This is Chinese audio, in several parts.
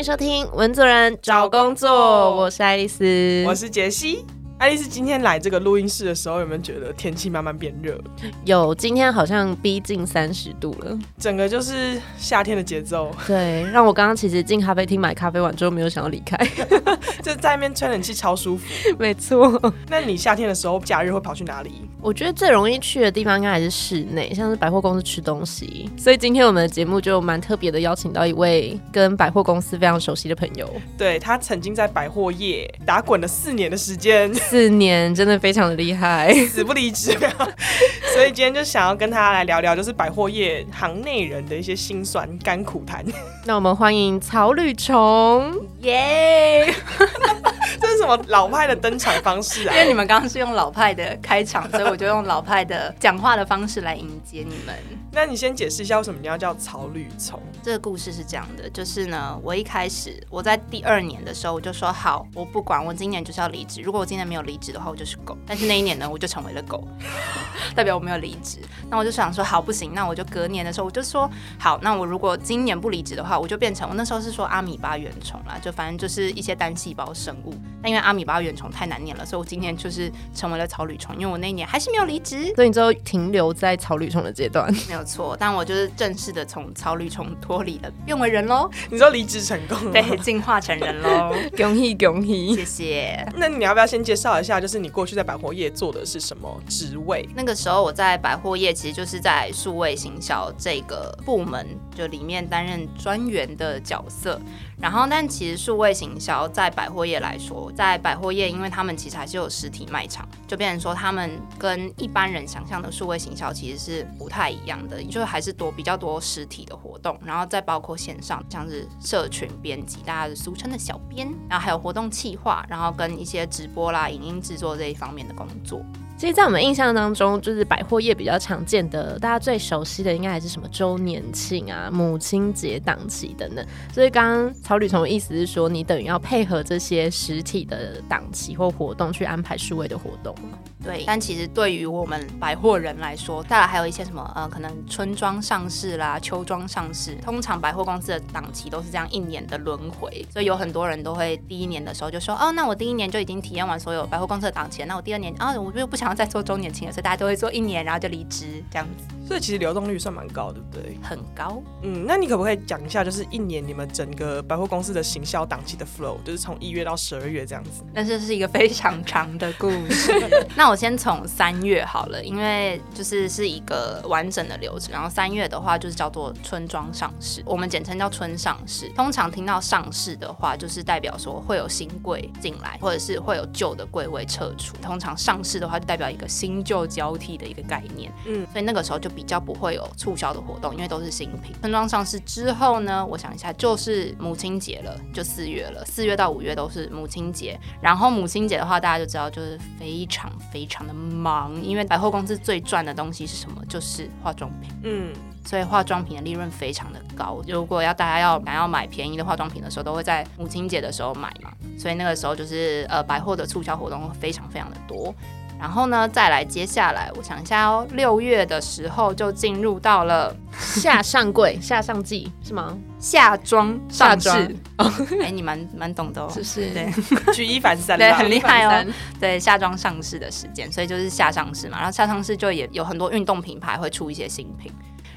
欢迎收听《文主人找工作》，我是爱丽丝，我是杰西。爱丽丝今天来这个录音室的时候，有没有觉得天气慢慢变热？有，今天好像逼近三十度了，整个就是夏天的节奏。对，让我刚刚其实进咖啡厅买咖啡完之后，没有想要离开，就在那边吹冷气超舒服。没错。那你夏天的时候，假日会跑去哪里？我觉得最容易去的地方应该还是室内，像是百货公司吃东西。所以今天我们的节目就蛮特别的，邀请到一位跟百货公司非常熟悉的朋友。对他曾经在百货业打滚了四年的时间。四年真的非常的厉害，死不离职，所以今天就想要跟他来聊聊，就是百货业行内人的一些辛酸甘苦谈。那我们欢迎草履虫，耶！这是什么老派的登场方式啊？因为你们刚刚是用老派的开场，所以我就用老派的讲话的方式来迎接你们。那你先解释一下为什么你要叫草履虫？这个故事是这样的，就是呢，我一开始我在第二年的时候，我就说好，我不管，我今年就是要离职。如果我今年没有离职的话，我就是狗。但是那一年呢，我就成为了狗，代表我没有离职。那我就想说，好，不行，那我就隔年的时候，我就说好，那我如果今年不离职的话，我就变成我那时候是说阿米巴原虫啦，就反正就是一些单细胞生物。那因为阿米巴原虫太难念了，所以我今年就是成为了草履虫，因为我那一年还是没有离职，所以你之后停留在草履虫的阶段。没有错，但我就是正式的从草履虫脱离了，变为人喽。你说离职成功，对，进化成人喽，恭喜恭喜，谢谢。那你要不要先介绍一下，就是你过去在百货业做的是什么职位？那个时候我在百货业，其实就是在数位行销这个部门，就里面担任专员的角色。然后，但其实数位行销在百货业来说，在百货业，因为他们其实还是有实体卖场，就变成说他们跟一般人想象的数位行销其实是不太一样的，就还是多比较多实体的活动，然后再包括线上，像是社群编辑，大家俗称的小编，然后还有活动企划，然后跟一些直播啦、影音制作这一方面的工作。其实，在我们印象当中，就是百货业比较常见的，大家最熟悉的应该还是什么周年庆啊、母亲节档期等等。所以，刚刚曹吕从的意思是说，你等于要配合这些实体的档期或活动去安排数位的活动对，但其实对于我们百货人来说，再来还有一些什么呃，可能春装上市啦、秋装上市，通常百货公司的档期都是这样一年的轮回，所以有很多人都会第一年的时候就说，哦，那我第一年就已经体验完所有百货公司的档期，那我第二年啊，我就不想要。再做周年庆了，所以大家都会做一年，然后就离职这样子。所以其实流动率算蛮高，对不对？很高。嗯，那你可不可以讲一下，就是一年你们整个百货公司的行销档期的 flow，就是从一月到十二月这样子？那这是一个非常长的故事。那我先从三月好了，因为就是是一个完整的流程。然后三月的话就是叫做春装上市，我们简称叫春上市。通常听到上市的话，就是代表说会有新柜进来，或者是会有旧的柜位撤出。通常上市的话，就代表一个新旧交替的一个概念。嗯，所以那个时候就比较不会有促销的活动，因为都是新品。春装上市之后呢，我想一下，就是母亲节了，就四月了。四月到五月都是母亲节。然后母亲节的话，大家就知道就是非常非常的忙，因为百货公司最赚的东西是什么？就是化妆品。嗯。所以化妆品的利润非常的高。如果要大家要想要买便宜的化妆品的时候，都会在母亲节的时候买嘛。所以那个时候就是呃百货的促销活动非常非常的多。然后呢，再来接下来，我想一下哦，六月的时候就进入到了夏上柜、夏上季是吗？夏装上市，哎，你蛮蛮懂的哦，是是，对，举一反三，对，很厉害哦。对，夏装上市的时间，所以就是夏上市嘛。然后夏上市就也有很多运动品牌会出一些新品。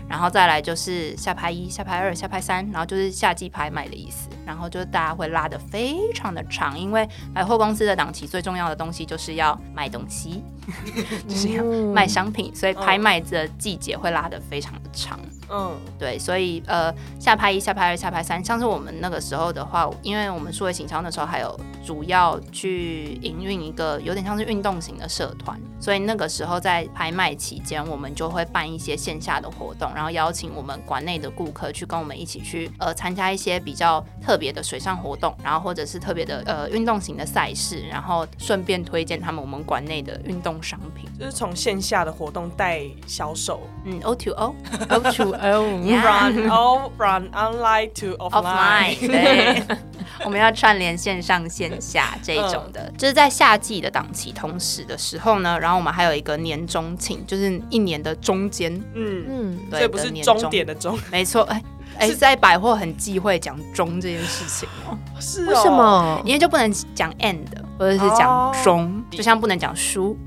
然后再来就是下拍一、下拍二、下拍三，然后就是夏季拍卖的意思。然后就是大家会拉的非常的长，因为百货公司的档期最重要的东西就是要卖东西，就是要卖商品，所以拍卖的季节会拉的非常的长。嗯，对，所以呃，下拍一、下拍二、下拍三，像是我们那个时候的话，因为我们数位行销那时候还有主要去营运一个有点像是运动型的社团，所以那个时候在拍卖期间，我们就会办一些线下的活动，然后邀请我们馆内的顾客去跟我们一起去呃参加一些比较特别的水上活动，然后或者是特别的呃运动型的赛事，然后顺便推荐他们我们馆内的运动商品，就是从线下的活动带销售，嗯，O to O，O to Run, oh, run online to offline。对，我们要串联线上线下这种的，就是在夏季的档期同时的时候呢，然后我们还有一个年终庆，就是一年的中间。嗯嗯，对，不是终点的终，没错。哎。哎、在百货很忌讳讲中这件事情哦、是为什？么？因为就不能讲 and 或者是讲哦中，就像不能讲输，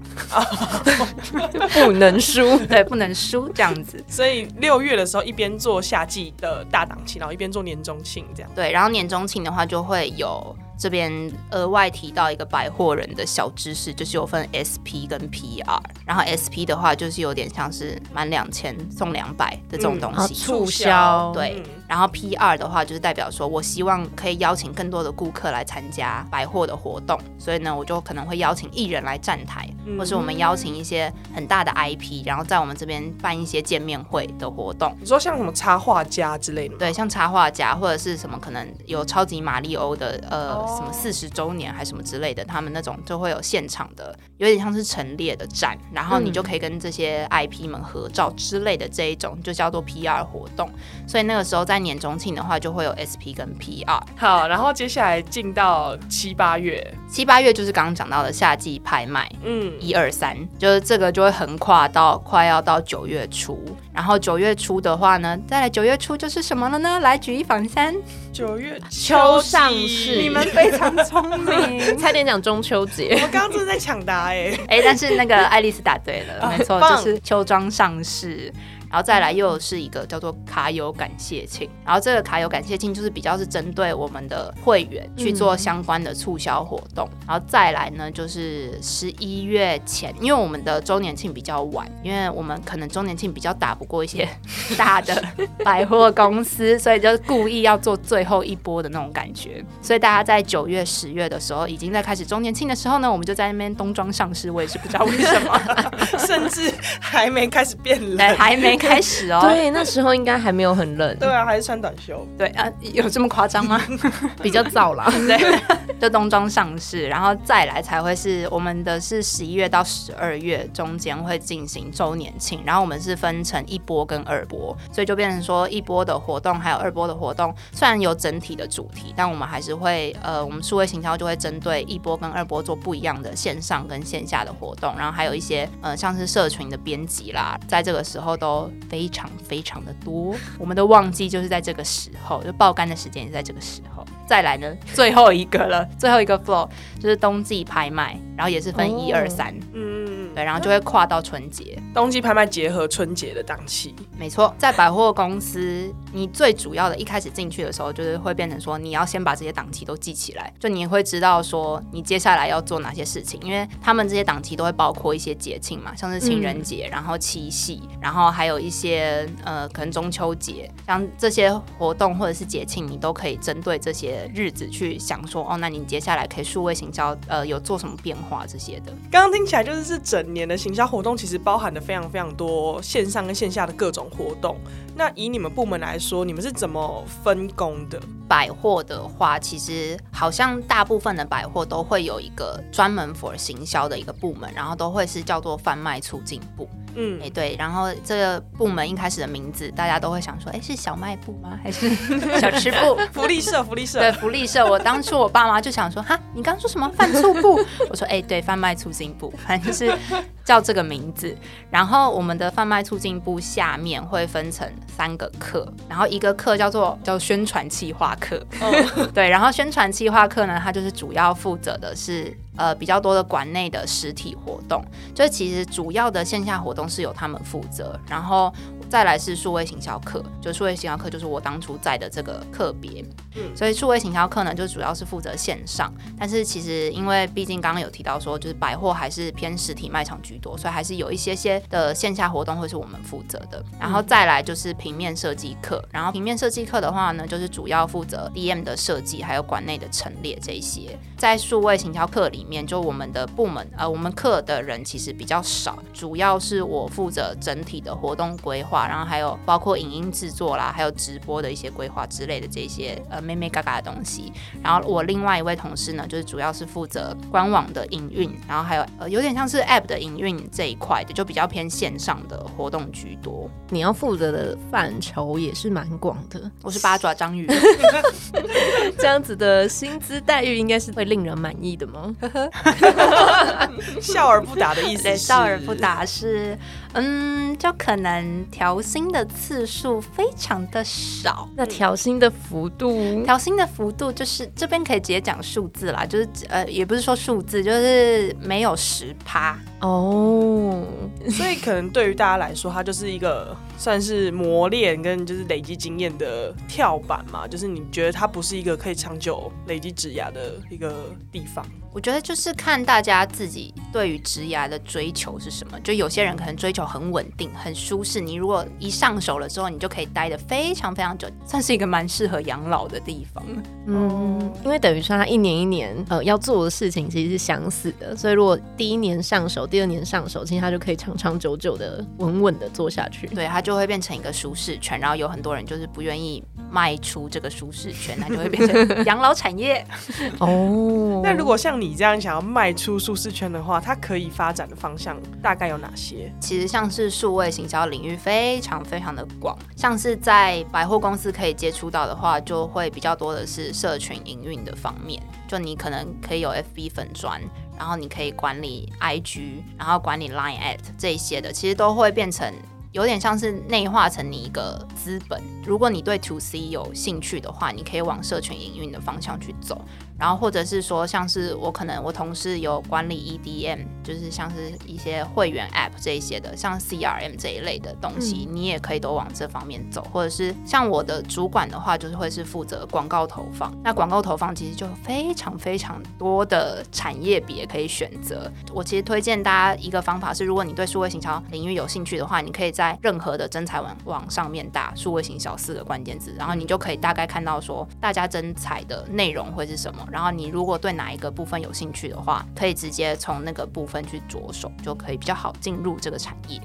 不能输。对，不能输这样子。所以六月的时候一边做夏季的大档期，然后一边做年终庆，这样。对，然后年终庆的话就会有这边额外提到一个百货人的小知识，就是有分 SP 跟 PR，然后 SP 的话就是有点像是满两千送两百的这种东啊，西。促销。对嗯然后 PR 的话，就是代表说我希望可以邀请更多的顾客来参加百货的活动，所以呢，我就可能会邀请艺人来站台，嗯或是我们邀请一些很大的 IP，然后在我们这边办一些见面会的活动。你说像什么插画家之类的吗？对，像插画家或者是什么可能有超级马里欧的呃、哦什么四十周年还什么之类的，他们那种就会有现场的，有点像是陈列的展，然后你就可以跟这些 IP 们合照之类的这一种，就叫做 PR 活动。所以那个时候在年中庆的话，就会有 SP 跟 PR。好，然后接下来进到七八月，七八月就是刚刚讲到的夏季拍卖，嗯，一二三，就是这个就会横跨到快要到九月初，然后九月初的话呢，再来九月初就是什么了呢？来举一反三，九月秋上市你们非常聪明。差点讲中秋我节。我刚刚真的在抢答哎，哎、但是那个爱丽丝答对了，啊没错，就是秋装上市。然后再来又是一个叫做卡友感谢庆，然后这个卡友感谢庆就是比较是针对我们的会员去做相关的促销活动，然后再来呢就是十一月前，因为我们的周年庆比较晚，因为我们可能周年庆比较打不过一些 大的 百货公司，所以就故意要做最后一波的那种感觉，所以大家在九月、十月的时候已经在开始周年庆的时候呢，我们就在那边冬装上市，我也是不知道为什么。甚至还没开始变，冷。还没开始哦。对，那时候应该还没有很冷，对啊，还是穿短袖。对啊，有这么夸张吗？比较早啦。对，就冬装上市，然后再来才会是我们的是十一月到十二月中间会进行周年庆，然后我们是分成一波跟二波，所以就变成说一波的活动还有二波的活动，虽然有整体的主题，但我们还是会呃，我们数位行销就会针对一波跟二波做不一样的线上跟线下的活动，然后还有一些呃像是社群的编辑啦，在这个时候都非常非常的多，我们的旺季就是在这个时候，就爆肝的时间也是在这个时候。再来呢，最后一个了，最后一个 flow 就是冬季拍卖，然后也是分一二三，对，然后就会跨到春节。冬季拍卖结合春节的档期。没错，在百货公司，你最主要的一开始进去的时候，就是会变成说，你要先把这些档期都记起来，就你会知道说你接下来要做哪些事情，因为他们这些档期都会包括一些节庆嘛，像是情人节，然后七夕，然后还有一些呃可能中秋节，像这些活动或者是节庆，你都可以针对这些日子去想说，哦，那你接下来可以数位行销呃有做什么变化这些的。刚刚听起来就是是整年的行销活动，其实包含了非常非常多线上跟线下的各种活动。那以你们部门来说，你们是怎么分工的？百货的话，其实好像大部分的百货都会有一个专门 for 行销的一个部门，然后都会是叫做贩卖促进部。嗯哎、，对，然后这个部门一开始的名字，大家都会想说，哎，是小卖部吗？还是 小吃部？福利社，福利社对，，福利社。我当初我爸妈就想说，哈，你刚刚说什么贩促部？我说，哎、对，贩卖促进部，反正就是叫这个名字。然后我们的贩卖促进部下面会分成三个课，然后一个课叫做叫宣传企划课，嗯 对，然后宣传企划课呢，它就是主要负责的是呃比较多的馆内的实体活动，就是其实主要的线下活动是由他们负责，然后再来是数位行销课，就数位行销课就是我当初在的这个课别，嗯。所以数位行销课呢就主要是负责线上，但是其实因为毕竟刚刚有提到说，就是百货还是偏实体卖场居多，所以还是有一些些的线下活动会是我们负责的，然后再来就是平面设计课，然后平面设计课的话呢，就是主要负责 DM 的设计，还有馆内的陈列这一些。在数位行销课里面，就我们的部门呃，我们课的人其实比较少，主要是我负责整体的活动规划，然后还有包括影音制作啦，还有直播的一些规划之类的这些呃妹妹嘎嘎的东西。然后我另外一位同事呢，就是主要是负责官网的营运，然后还有呃有点像是 App 的营运这一块的，就比较偏线上的活动居多。你要负责的范畴也是蛮广的，我是八爪章鱼。这样子的薪资待遇应该是会令人满意的吗？笑而不答的意思笑而不。答是，嗯，就可能调薪的次数非常的少。那调薪的幅度，调薪的幅度就是这边可以直接讲数字啦，就是呃，也不是说数字，就是没有十趴。哦，所以可能对于大家来说，它就是一个算是磨练跟就是累积经验的跳板嘛。就是你觉得它不是一个可以长久累积职涯的一个地方。我觉得就是看大家自己对于职涯的追求是什么。就有些人可能追求很稳定、很舒适，你如果一上手了之后，你就可以待的非常非常久，算是一个蛮适合养老的地方。嗯，因为等于说他一年一年呃要做的事情其实是相似的，所以如果第一年上手，第二年上手，其实他就可以长长久久的稳稳的做下去。对，它就会变成一个舒适圈，然后有很多人就是不愿意迈出这个舒适圈，那就会变成养老产业。哦，那如果像你这样想要迈出舒适圈的话，它可以发展的方向大概有哪些？其实像是数位行销领域非常非常的广，像是在百货公司可以接触到的话，就会比较多的是社群营运的方面，就你可能可以有 FB 粉砖。然后你可以管理 IG，然后管理 Line at 这一些的，其实都会变成有点像是内化成你一个资本。如果你对 To C 有兴趣的话，你可以往社群营运的方向去走。然后或者是说，像是我可能我同事有管理 EDM，就是像是一些会员 App 这一些的，像 CRM 这一类的东西，你也可以都往这方面走。或者是像我的主管的话，就是会是负责广告投放。那广告投放其实就非常非常多的产业别可以选择。我其实推荐大家一个方法是，如果你对数位行销领域有兴趣的话，你可以在任何的征才网网上面打数位行销四个关键字，然后你就可以大概看到说大家征才的内容会是什么。然后你如果对哪一个部分有兴趣的话，可以直接从那个部分去着手，就可以比较好进入这个产业。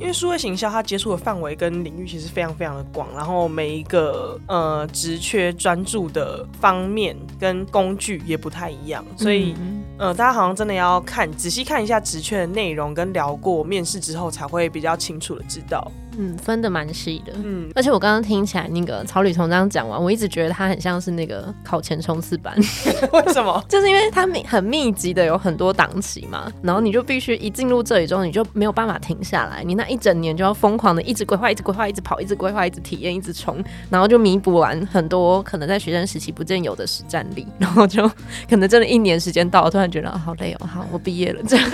因为数位行销它接触的范围跟领域其实非常非常的广，然后每一个呃职缺专注的方面跟工具也不太一样，所以呃大家好像真的要看仔细看一下职缺的内容，跟聊过面试之后才会比较清楚的知道。嗯，分的蛮细的。嗯，而且我刚刚听起来那个草履虫这样讲完，我一直觉得他很像是那个考前冲刺班。为什么？就是因为他密很密集的有很多档期嘛，然后你就必须一进入这里之后，你就没有办法停下来，你那一整年就要疯狂的一直规划，一直规划，一直跑，一直规划，一直体验，一直冲，然后就弥补完很多可能在学生时期不见有的实战力，然后就可能真的一年时间到了，突然觉得啊好累哦，好我毕业了这样。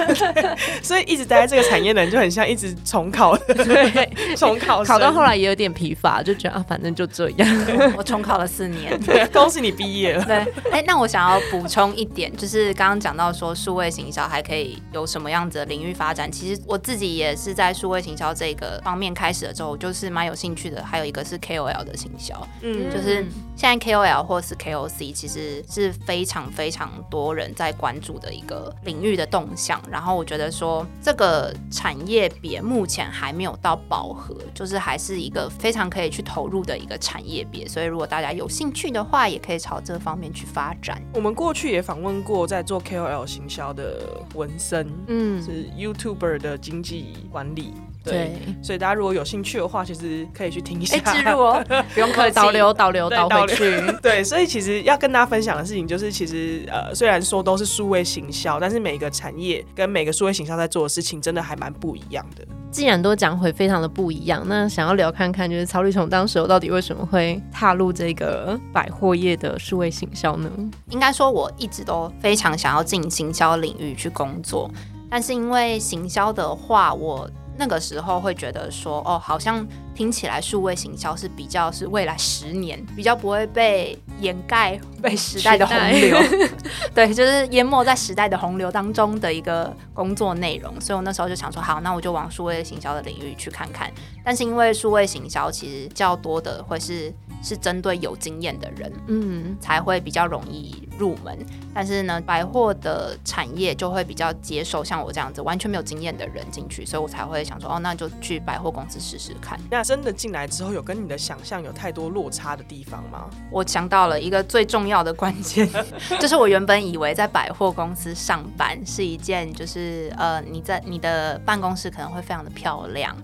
所以一直待在这个产业的人就很像一直重考，对，重考考到后来也有点疲乏，就觉得啊反正就这样。我重考了四年，恭喜你毕业了。对，哎，那我想要补充一点，就是刚刚讲到说数位行销还可以有什么样子的领域发展，其实我自己也是在数位行销这个方面开始了之后，就是蛮有兴趣的。还有一个是 KOL 的行销，嗯，就是现在 KOL 或是 KOC 其实是非常非常多人在关注的一个领域的动向。然后我觉得说这个产业别目前还没有到饱和，就是还是一个非常可以去投入的一个产业别。所以如果大家有兴趣的话，也可以朝这方面去发展。我们过去也访问过在做 KOL 行销的文森，嗯，是 YouTuber 的经济管理。对，所以大家如果有兴趣的话，其实可以去听一下。记录哦，不用客气，导流导流导回去。对，所以其实要跟大家分享的事情就是，其实呃，虽然说都是数位行销，但是每个产业跟每个数位行销在做的事情，真的还蛮不一样的。既然都讲回非常的不一样，那想要聊看看，就是曹立雄当时到底为什么会踏入这个百货业的数位行销呢？应该说，我一直都非常想要进行销领域去工作，但是因为行销的话，我那个时候会觉得说，哦，好像听起来数位行销是比较是未来十年比较不会被掩盖被时代的洪流，对，就是淹没在时代的洪流当中的一个工作内容。所以我那时候就想说，好，那我就往数位行销的领域去看看。但是因为数位行销其实较多的会是是针对有经验的人，嗯，才会比较容易入门。但是呢，百货的产业就会比较接受像我这样子完全没有经验的人进去，所以我才会想说，哦，那就去百货公司试试看。那真的进来之后，有跟你的想象有太多落差的地方吗？我想到了一个最重要的关键，就是我原本以为在百货公司上班是一件，就是呃，你在你的办公室可能会非常的漂亮。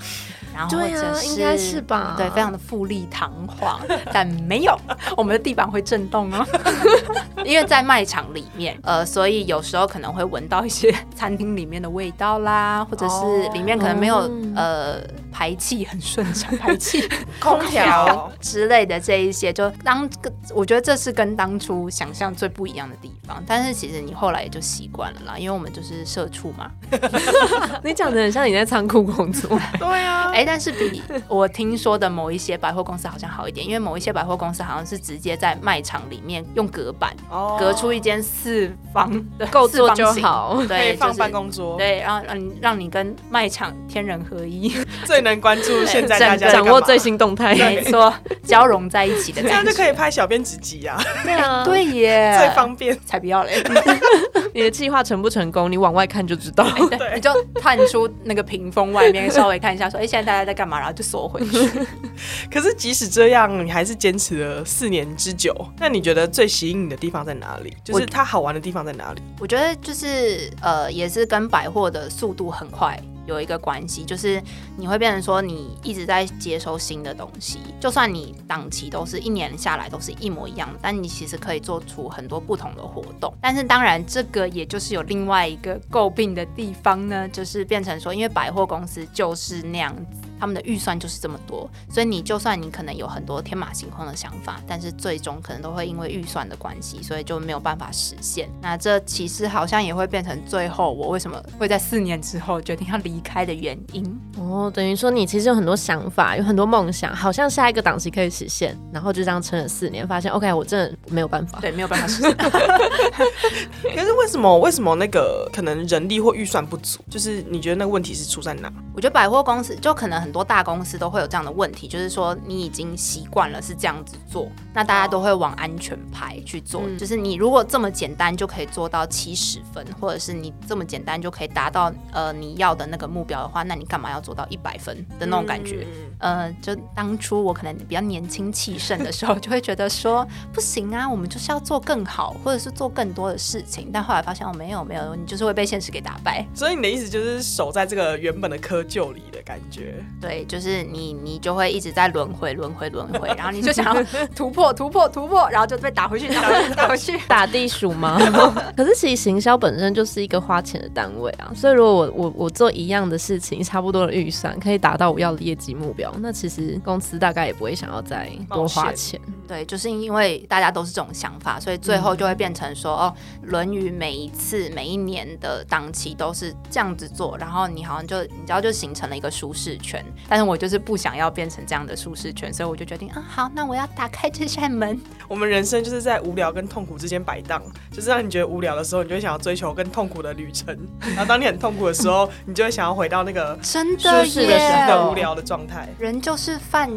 然后或者应该是吧，对，非常的富丽堂皇，但没有，我们的地板会震动哦，因 因为在卖场里面，呃，所以有时候可能会闻到一些 餐厅里面的味道啦，或者是里面可能没有、哦呃排气很顺畅，排气 空调之类的这一些，就当我觉得这是跟当初想象最不一样的地方。但是其实你后来也就习惯了啦，因为我们就是社畜嘛。你讲的很像你在仓库工作。对啊，哎、但是比我听说的某一些百货公司好像好一点，因为某一些百货公司好像是直接在卖场里面用隔板、哦。隔出一间四方的够做就好可以对，放办公桌，对，然后让你让你跟卖场天人合一，最能关注现在大家在掌握最新动态。没错，交融在一起的这样。就可以拍小编直集啊，对啊，对耶，最方便。才不要嘞！你的计划成不成功，你往外看就知道。对，你就探出那个屏风外面，稍微看一下，说，哎、现在大家在干嘛？然后就缩回去。可是即使这样，你还是坚持了四年之久。那你觉得最吸引你的地方在哪里？就是它好玩的地方在哪里？我觉得就是呃，也是跟百货的速度很快有一个关系，就是你会变成说你一直在接收新的东西，就算你档期都是一年下来都是一模一样，但你其实可以做出很多不同的活动。但是当然，这个也就是有另外一个诟病的地方呢，就是变成说，因为百货公司就是那样子。他们的预算就是这么多，所以你就算你可能有很多天马行空的想法，但是最终可能都会因为预算的关系，所以就没有办法实现。那这其实好像也会变成最后我为什么会在四年之后决定要离开的原因。哦，等于说你其实有很多想法，有很多梦想，好像下一个档期可以实现，然后就这样撑了四年，发现 OK，我真的没有办法。对，没有办法实现。可是为什么？为什么那个可能人力或预算不足？就是你觉得那个问题是出在哪？我觉得百货公司就可能很多大公司都会有这样的问题，就是说你已经习惯了是这样子做，那大家都会往安全牌去做。嗯就是你如果这么简单就可以做到七十分，或者是你这么简单就可以达到呃你要的那个目标的话，那你干嘛要做到一百分的那种感觉？嗯呃，就当初我可能比较年轻气盛的时候，就会觉得说不行啊，我们就是要做更好，或者是做更多的事情。但后来发现哦，没有没有，你就是会被现实给打败。所以你的意思就是守在这个原本的窠臼里的感觉。对，就是你你就会一直在轮回轮回轮回，然后你就想要突破突破突破，然后就被打回去打回去打回去。打地鼠吗？可是其实行销本身就是一个花钱的单位啊，所以如果我我我做一样的事情，差不多的预算可以达到我要的业绩目标，那其实公司大概也不会想要再多花钱。对，就是因为大家都是这种想法，所以最后就会变成说，哦，《论语》每一次每一年的档期都是这样子做，然后你好像就你知道就形成了一个舒适圈。但是我就是不想要变成这样的舒适圈，所以我就决定啊，好，那我要打开这扇门。我们人生就是在无聊跟痛苦之间摆荡，就是让你觉得无聊的时候，你就会想要追求更痛苦的旅程；然后当你很痛苦的时候，你就会想要回到那个真舒的适的时耶无聊的状态。人就是犯，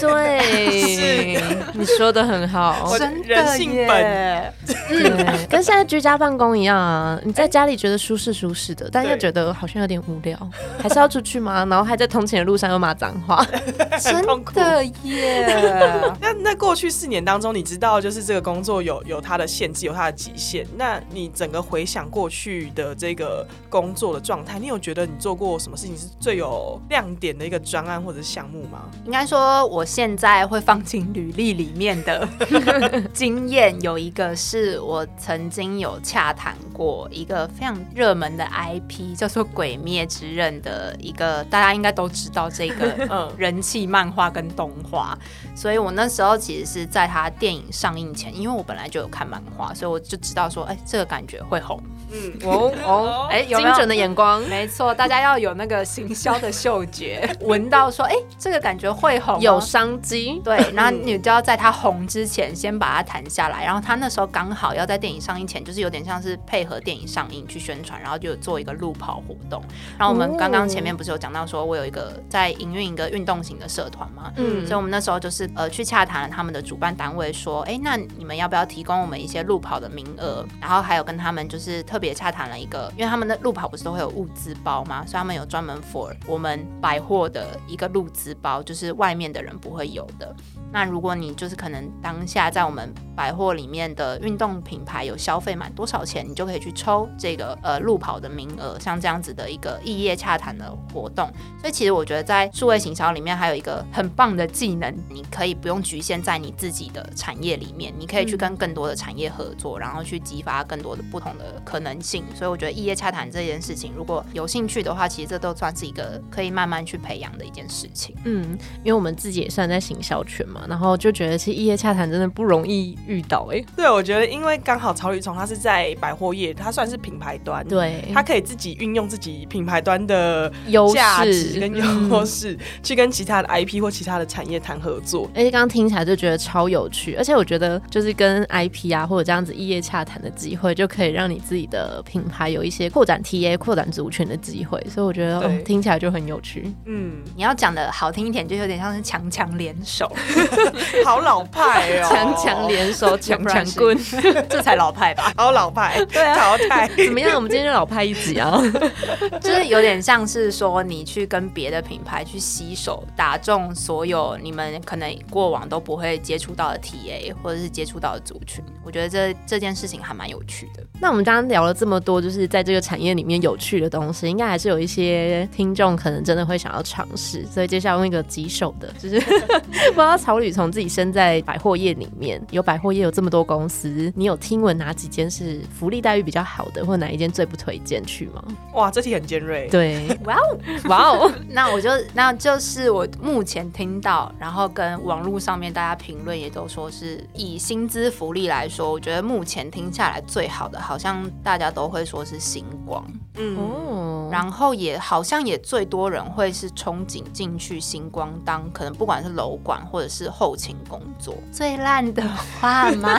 对，你说的很好我。真的人性耶本对，跟现在居家办公一样啊，你在家里觉得舒适舒适的，但又觉得好像有点无聊，还是要出去吗？然后还在通勤的路上又骂脏话。真痛苦的耶。那那过去四年当中，你知道就是这个工作有有它的限制，有它的极限。那你整个回想过去的这个工作的状态，你有觉得你做过什么事情是最有亮点的一个专案或者是项目吗？应该说，我现在会放进履历里面的 经验有一个是我曾经有洽谈过一个非常热门的 IP，叫做《鬼灭之刃》的一个，大家应该都知道这个 嗯，人气漫画跟动画，所以我那时候其实是在它电影上映前，因为我本来就有看漫画，所以我就知道说，哎、这个感觉会红。嗯，哦 哦，哎、有精准的眼光，没错，大家要有那个行销的嗅觉，闻到说，哎、这个感觉会红哦，有商机。对，然后你就要在它红之前先把它谈下来，然后他那时候刚好要在电影上映前，就是有点像是配合电影上映去宣传，然后就做一个路跑活动。然后我们刚刚前面不是有讲到说，我有一个在营运一个运动型的社团嘛，嗯所以我们那时候就是呃去洽谈了他们的主办单位，说，哎，那你们要不要提供我们一些路跑的名额？然后还有跟他们就是特别洽谈了一个，因为他们的路跑不是都会有物资包吗？所以他们有专门 for 我们百货的一个路资包，就是外面的人不会有的。那如果你就是可能当下在我们百货里面的运动品牌有消费满多少钱，你就可以去抽这个呃路跑的名额，像这样子的一个异业洽谈的活动。所以其实我觉得在数位行销里面还有一个很棒的技能，你可以不用局限在你自己的产业里面，你可以去跟更多的产业合作，然后去激发更多的不同的可能性。所以我觉得异业洽谈这件事情，如果有兴趣的话，其实这都算是一个可以慢慢去培养的一件事情。嗯，因为我们自己也算在行销圈嘛，然后就觉得其实异业洽谈真的不容易遇到哎。对，我觉得因为刚好曹宇聪他是在百货业，他算是品牌端，对，他可以自己运用自己品牌端的优势跟优势，去跟其他的 IP 或其他的产业谈合作。而且刚刚听起来就觉得超有趣，而且我觉得就是跟 IP 啊或者这样子异业洽谈的机会，就可以让你自己的品牌有一些扩展 TA、扩展族群的机会。所以我觉得听起来就很有趣。嗯，你要讲的好听一点，就有点像是强强强联手，好老派哦，强强联手，强强棍，这才老派吧？好老派，对啊，淘汰怎么样？我们今天就老派一集啊，就是有点像是说你去跟别的品牌去携手，打中所有你们可能过往都不会接触到的 TA，或者是接触到的族群。我觉得这这件事情还蛮有趣的。那我们刚刚聊了这么多，就是在这个产业里面有趣的东西，应该还是有一些听众可能真的会想要尝试。所以接下来问一个棘手的，就是 不知道草履虫自己身在百货业里面，有百货业有这么多公司，你有听闻哪几间是福利待遇比较好的，或哪一间最不推荐去吗？哇，这题很尖锐。对，哇哦，哇哦，那我就那就是我目前听到，然后跟网络上面大家评论也都说是以薪资福利来说，我觉得目前听下来最好的。好像大家都会说是星光，嗯哦，然后也好像也最多人会是憧憬进去星光当，可能不管是楼管或者是后勤工作。最烂的话吗？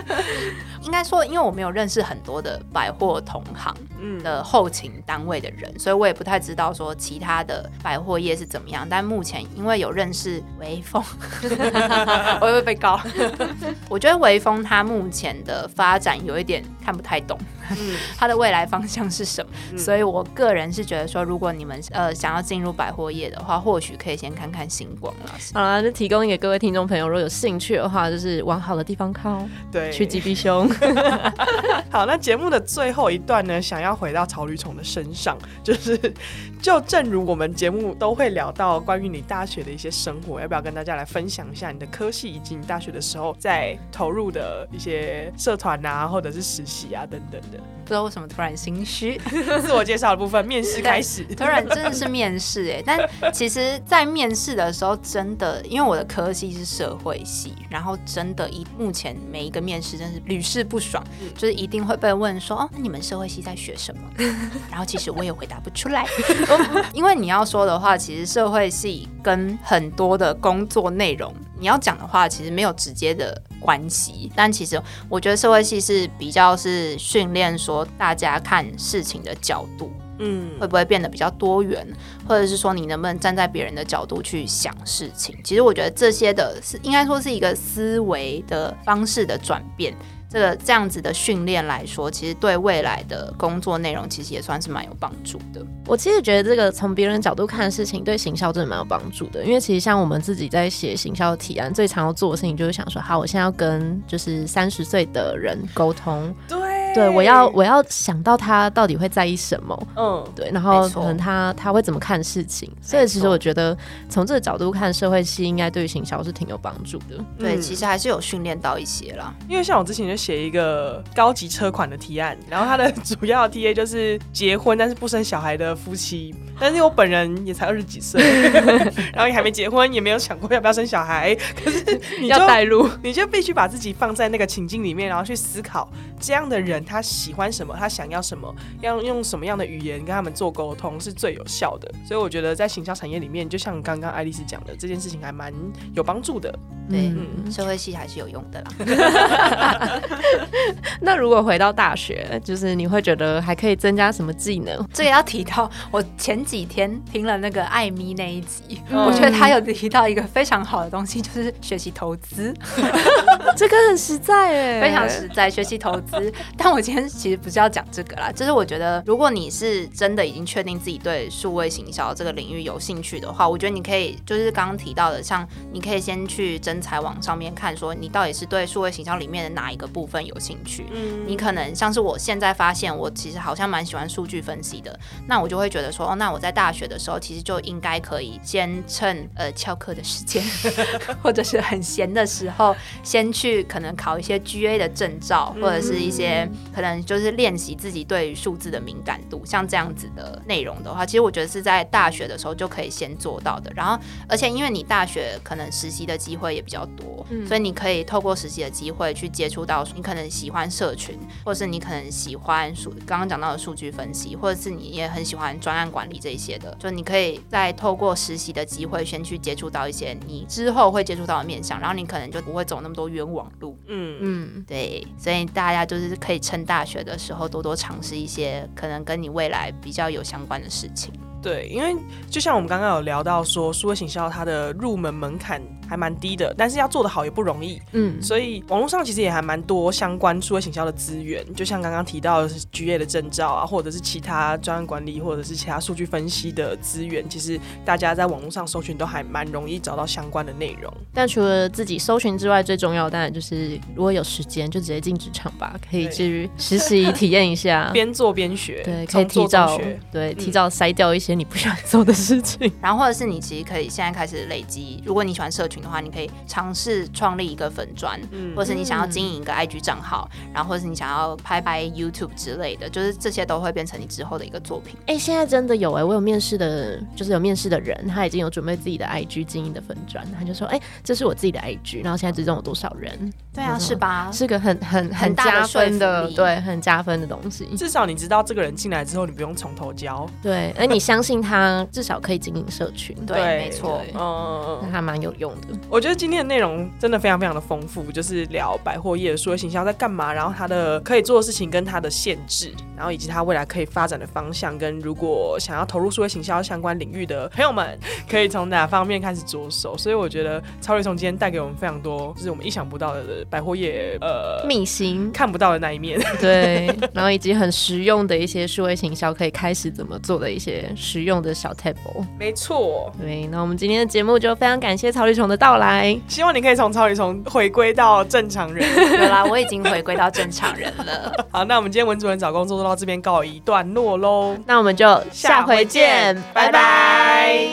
应该说，因为我没有认识很多的百货同行的后勤单位的人，所以我也不太知道说其他的百货业是怎么样。但目前因为有认识微风，我会不会被告？我觉得微风它目前的发展有一点看不太懂，它的未来方向是什么？所以我个人是觉得说，如果你们呃想要进入百货业的话，或许可以先看看星光了。好了，就提供给各位听众朋友，如果有兴趣的话，就是往好的地方靠，对，去吉比兄。好，那节目的最后一段呢，想要回到草履虫的身上，就是就正如我们节目都会聊到关于你大学的一些生活，要不要跟大家来分享一下你的科系以及你大学的时候在投入的一些社团啊，或者是实习啊等等的。不知道为什么突然心虚，自我介绍的部分，面试开始，突然真的是面试哎，但其实，在面试的时候，真的因为我的科系是社会系，然后真的，以目前每一个面试，真是屡试不爽，就是一定会被问说，哦，那你们社会系在学什么？然后其实我也回答不出来，因为你要说的话，其实社会系跟很多的工作内容。你要讲的话，其实没有直接的关系，但其实我觉得社会系是比较是训练说大家看事情的角度，嗯，会不会变得比较多元，或者是说你能不能站在别人的角度去想事情？其实我觉得这些的是应该说是一个思维的方式的转变。这个这样子的训练来说，其实对未来的工作内容其实也算是蛮有帮助的。我其实觉得这个从别人角度看事情，对行销真的蛮有帮助的。因为其实像我们自己在写行销的提案，最常要做的事情就是想说，好，我现在要跟就是三十岁的人沟通。对。对，我要我要想到他到底会在意什么，嗯，对，然后可能他他会怎么看事情，所以其实我觉得从这个角度看，社会系应该对于行销是挺有帮助的。对，其实还是有训练到一些啦。因为像我之前就写一个高级车款的提案，然后它的主要 T A 就是结婚但是不生小孩的夫妻，但是我本人也才二十几岁，然后也还没结婚，也没有想过要不要生小孩，可是你要带路，你就必须把自己放在那个情境里面，然后去思考这样的人。他喜欢什么？他想要什么？要用什么样的语言跟他们做沟通是最有效的？所以我觉得在行销产业里面，就像刚刚爱丽丝讲的，这件事情还蛮有帮助的。对，社会系还是有用的啦。那如果回到大学，就是你会觉得还可以增加什么技能？这个要提到，我前几天听了那个艾米那一集，我觉得他有提到一个非常好的东西，就是学习投资。这个很实在哎，非常实在，学习投资。但我今天其实不是要讲这个啦，就是我觉得，如果你是真的已经确定自己对数位行销这个领域有兴趣的话，我觉得你可以就是刚刚提到的，像你可以先去真才网上面看，说你到底是对数位行销里面的哪一个部分有兴趣。嗯，你可能像是我现在发现，我其实好像蛮喜欢数据分析的，那我就会觉得说，哦，那我在大学的时候，其实就应该可以先趁呃翘课的时间，或者是很闲的时候，先去可能考一些 GA 的证照，或者是一些可能就是练习自己对于数字的敏感度，像这样子的内容的话，其实我觉得是在大学的时候就可以先做到的。然后，而且因为你大学可能实习的机会也比较多，所以你可以透过实习的机会去接触到你可能喜欢社群，或者是你可能喜欢数刚刚讲到的数据分析，或者是你也很喜欢专案管理这一些的，就你可以再透过实习的机会先去接触到一些你之后会接触到的面向，然后你可能就不会走那么多冤枉路。嗯嗯，对，所以大家就是可以趁大学的时候多多尝试一些可能跟你未来比较有相关的事情。对，因为就像我们刚刚有聊到说，数位行销它的入门门槛。还蛮低的，但是要做的好也不容易。嗯，所以网络上其实也还蛮多相关数位行销的资源，就像刚刚提到的是 GA 的证照啊，或者是其他专案管理，或者是其他数据分析的资源，其实大家在网络上搜寻都还蛮容易找到相关的内容。但除了自己搜寻之外，最重要当然就是如果有时间就直接进职场吧，可以去实习体验一下，边做边学。对，可以提早对提早筛掉一些你不喜欢做的事情。然后或者是你其实可以现在开始累积，如果你喜欢社群。的话，你可以尝试创立一个粉砖，嗯或者是你想要经营一个 IG 账号，然后或者是你想要拍拍 YouTube 之类的，就是这些都会变成你之后的一个作品。哎，现在真的有哎，我有面试的，就是有面试的人，他已经有准备自己的 IG 经营的粉砖，他就说，哎，这是我自己的 IG，然后现在追踪有多少人？对啊，是吧？是个很很很加分的，对，很加分的东西。至少你知道这个人进来之后，你不用从头教。对，而你相信他至少可以经营社群。对，没错，嗯，那还蛮有用的。我觉得今天的内容真的非常非常的丰富，就是聊百货业的数位行销在干嘛，然后它的可以做的事情跟它的限制，然后以及它未来可以发展的方向，跟如果想要投入数位行销相关领域的朋友们，可以从哪方面开始着手。所以我觉得超瑞从今天带给我们非常多，就是我们意想不到的百货业呃 秘辛，看不到的那一面。对，然后以及很实用的一些数位行销可以开始怎么做的一些实用的小 table。没错，对，那我们今天的节目就非常感谢曹立虫的到来。希望你可以从曹立虫回归到正常人。有啦，我已经回归到正常人了。好，那我们今天文主任找工作就到这边告一段落喽。那我们就下回见，拜拜。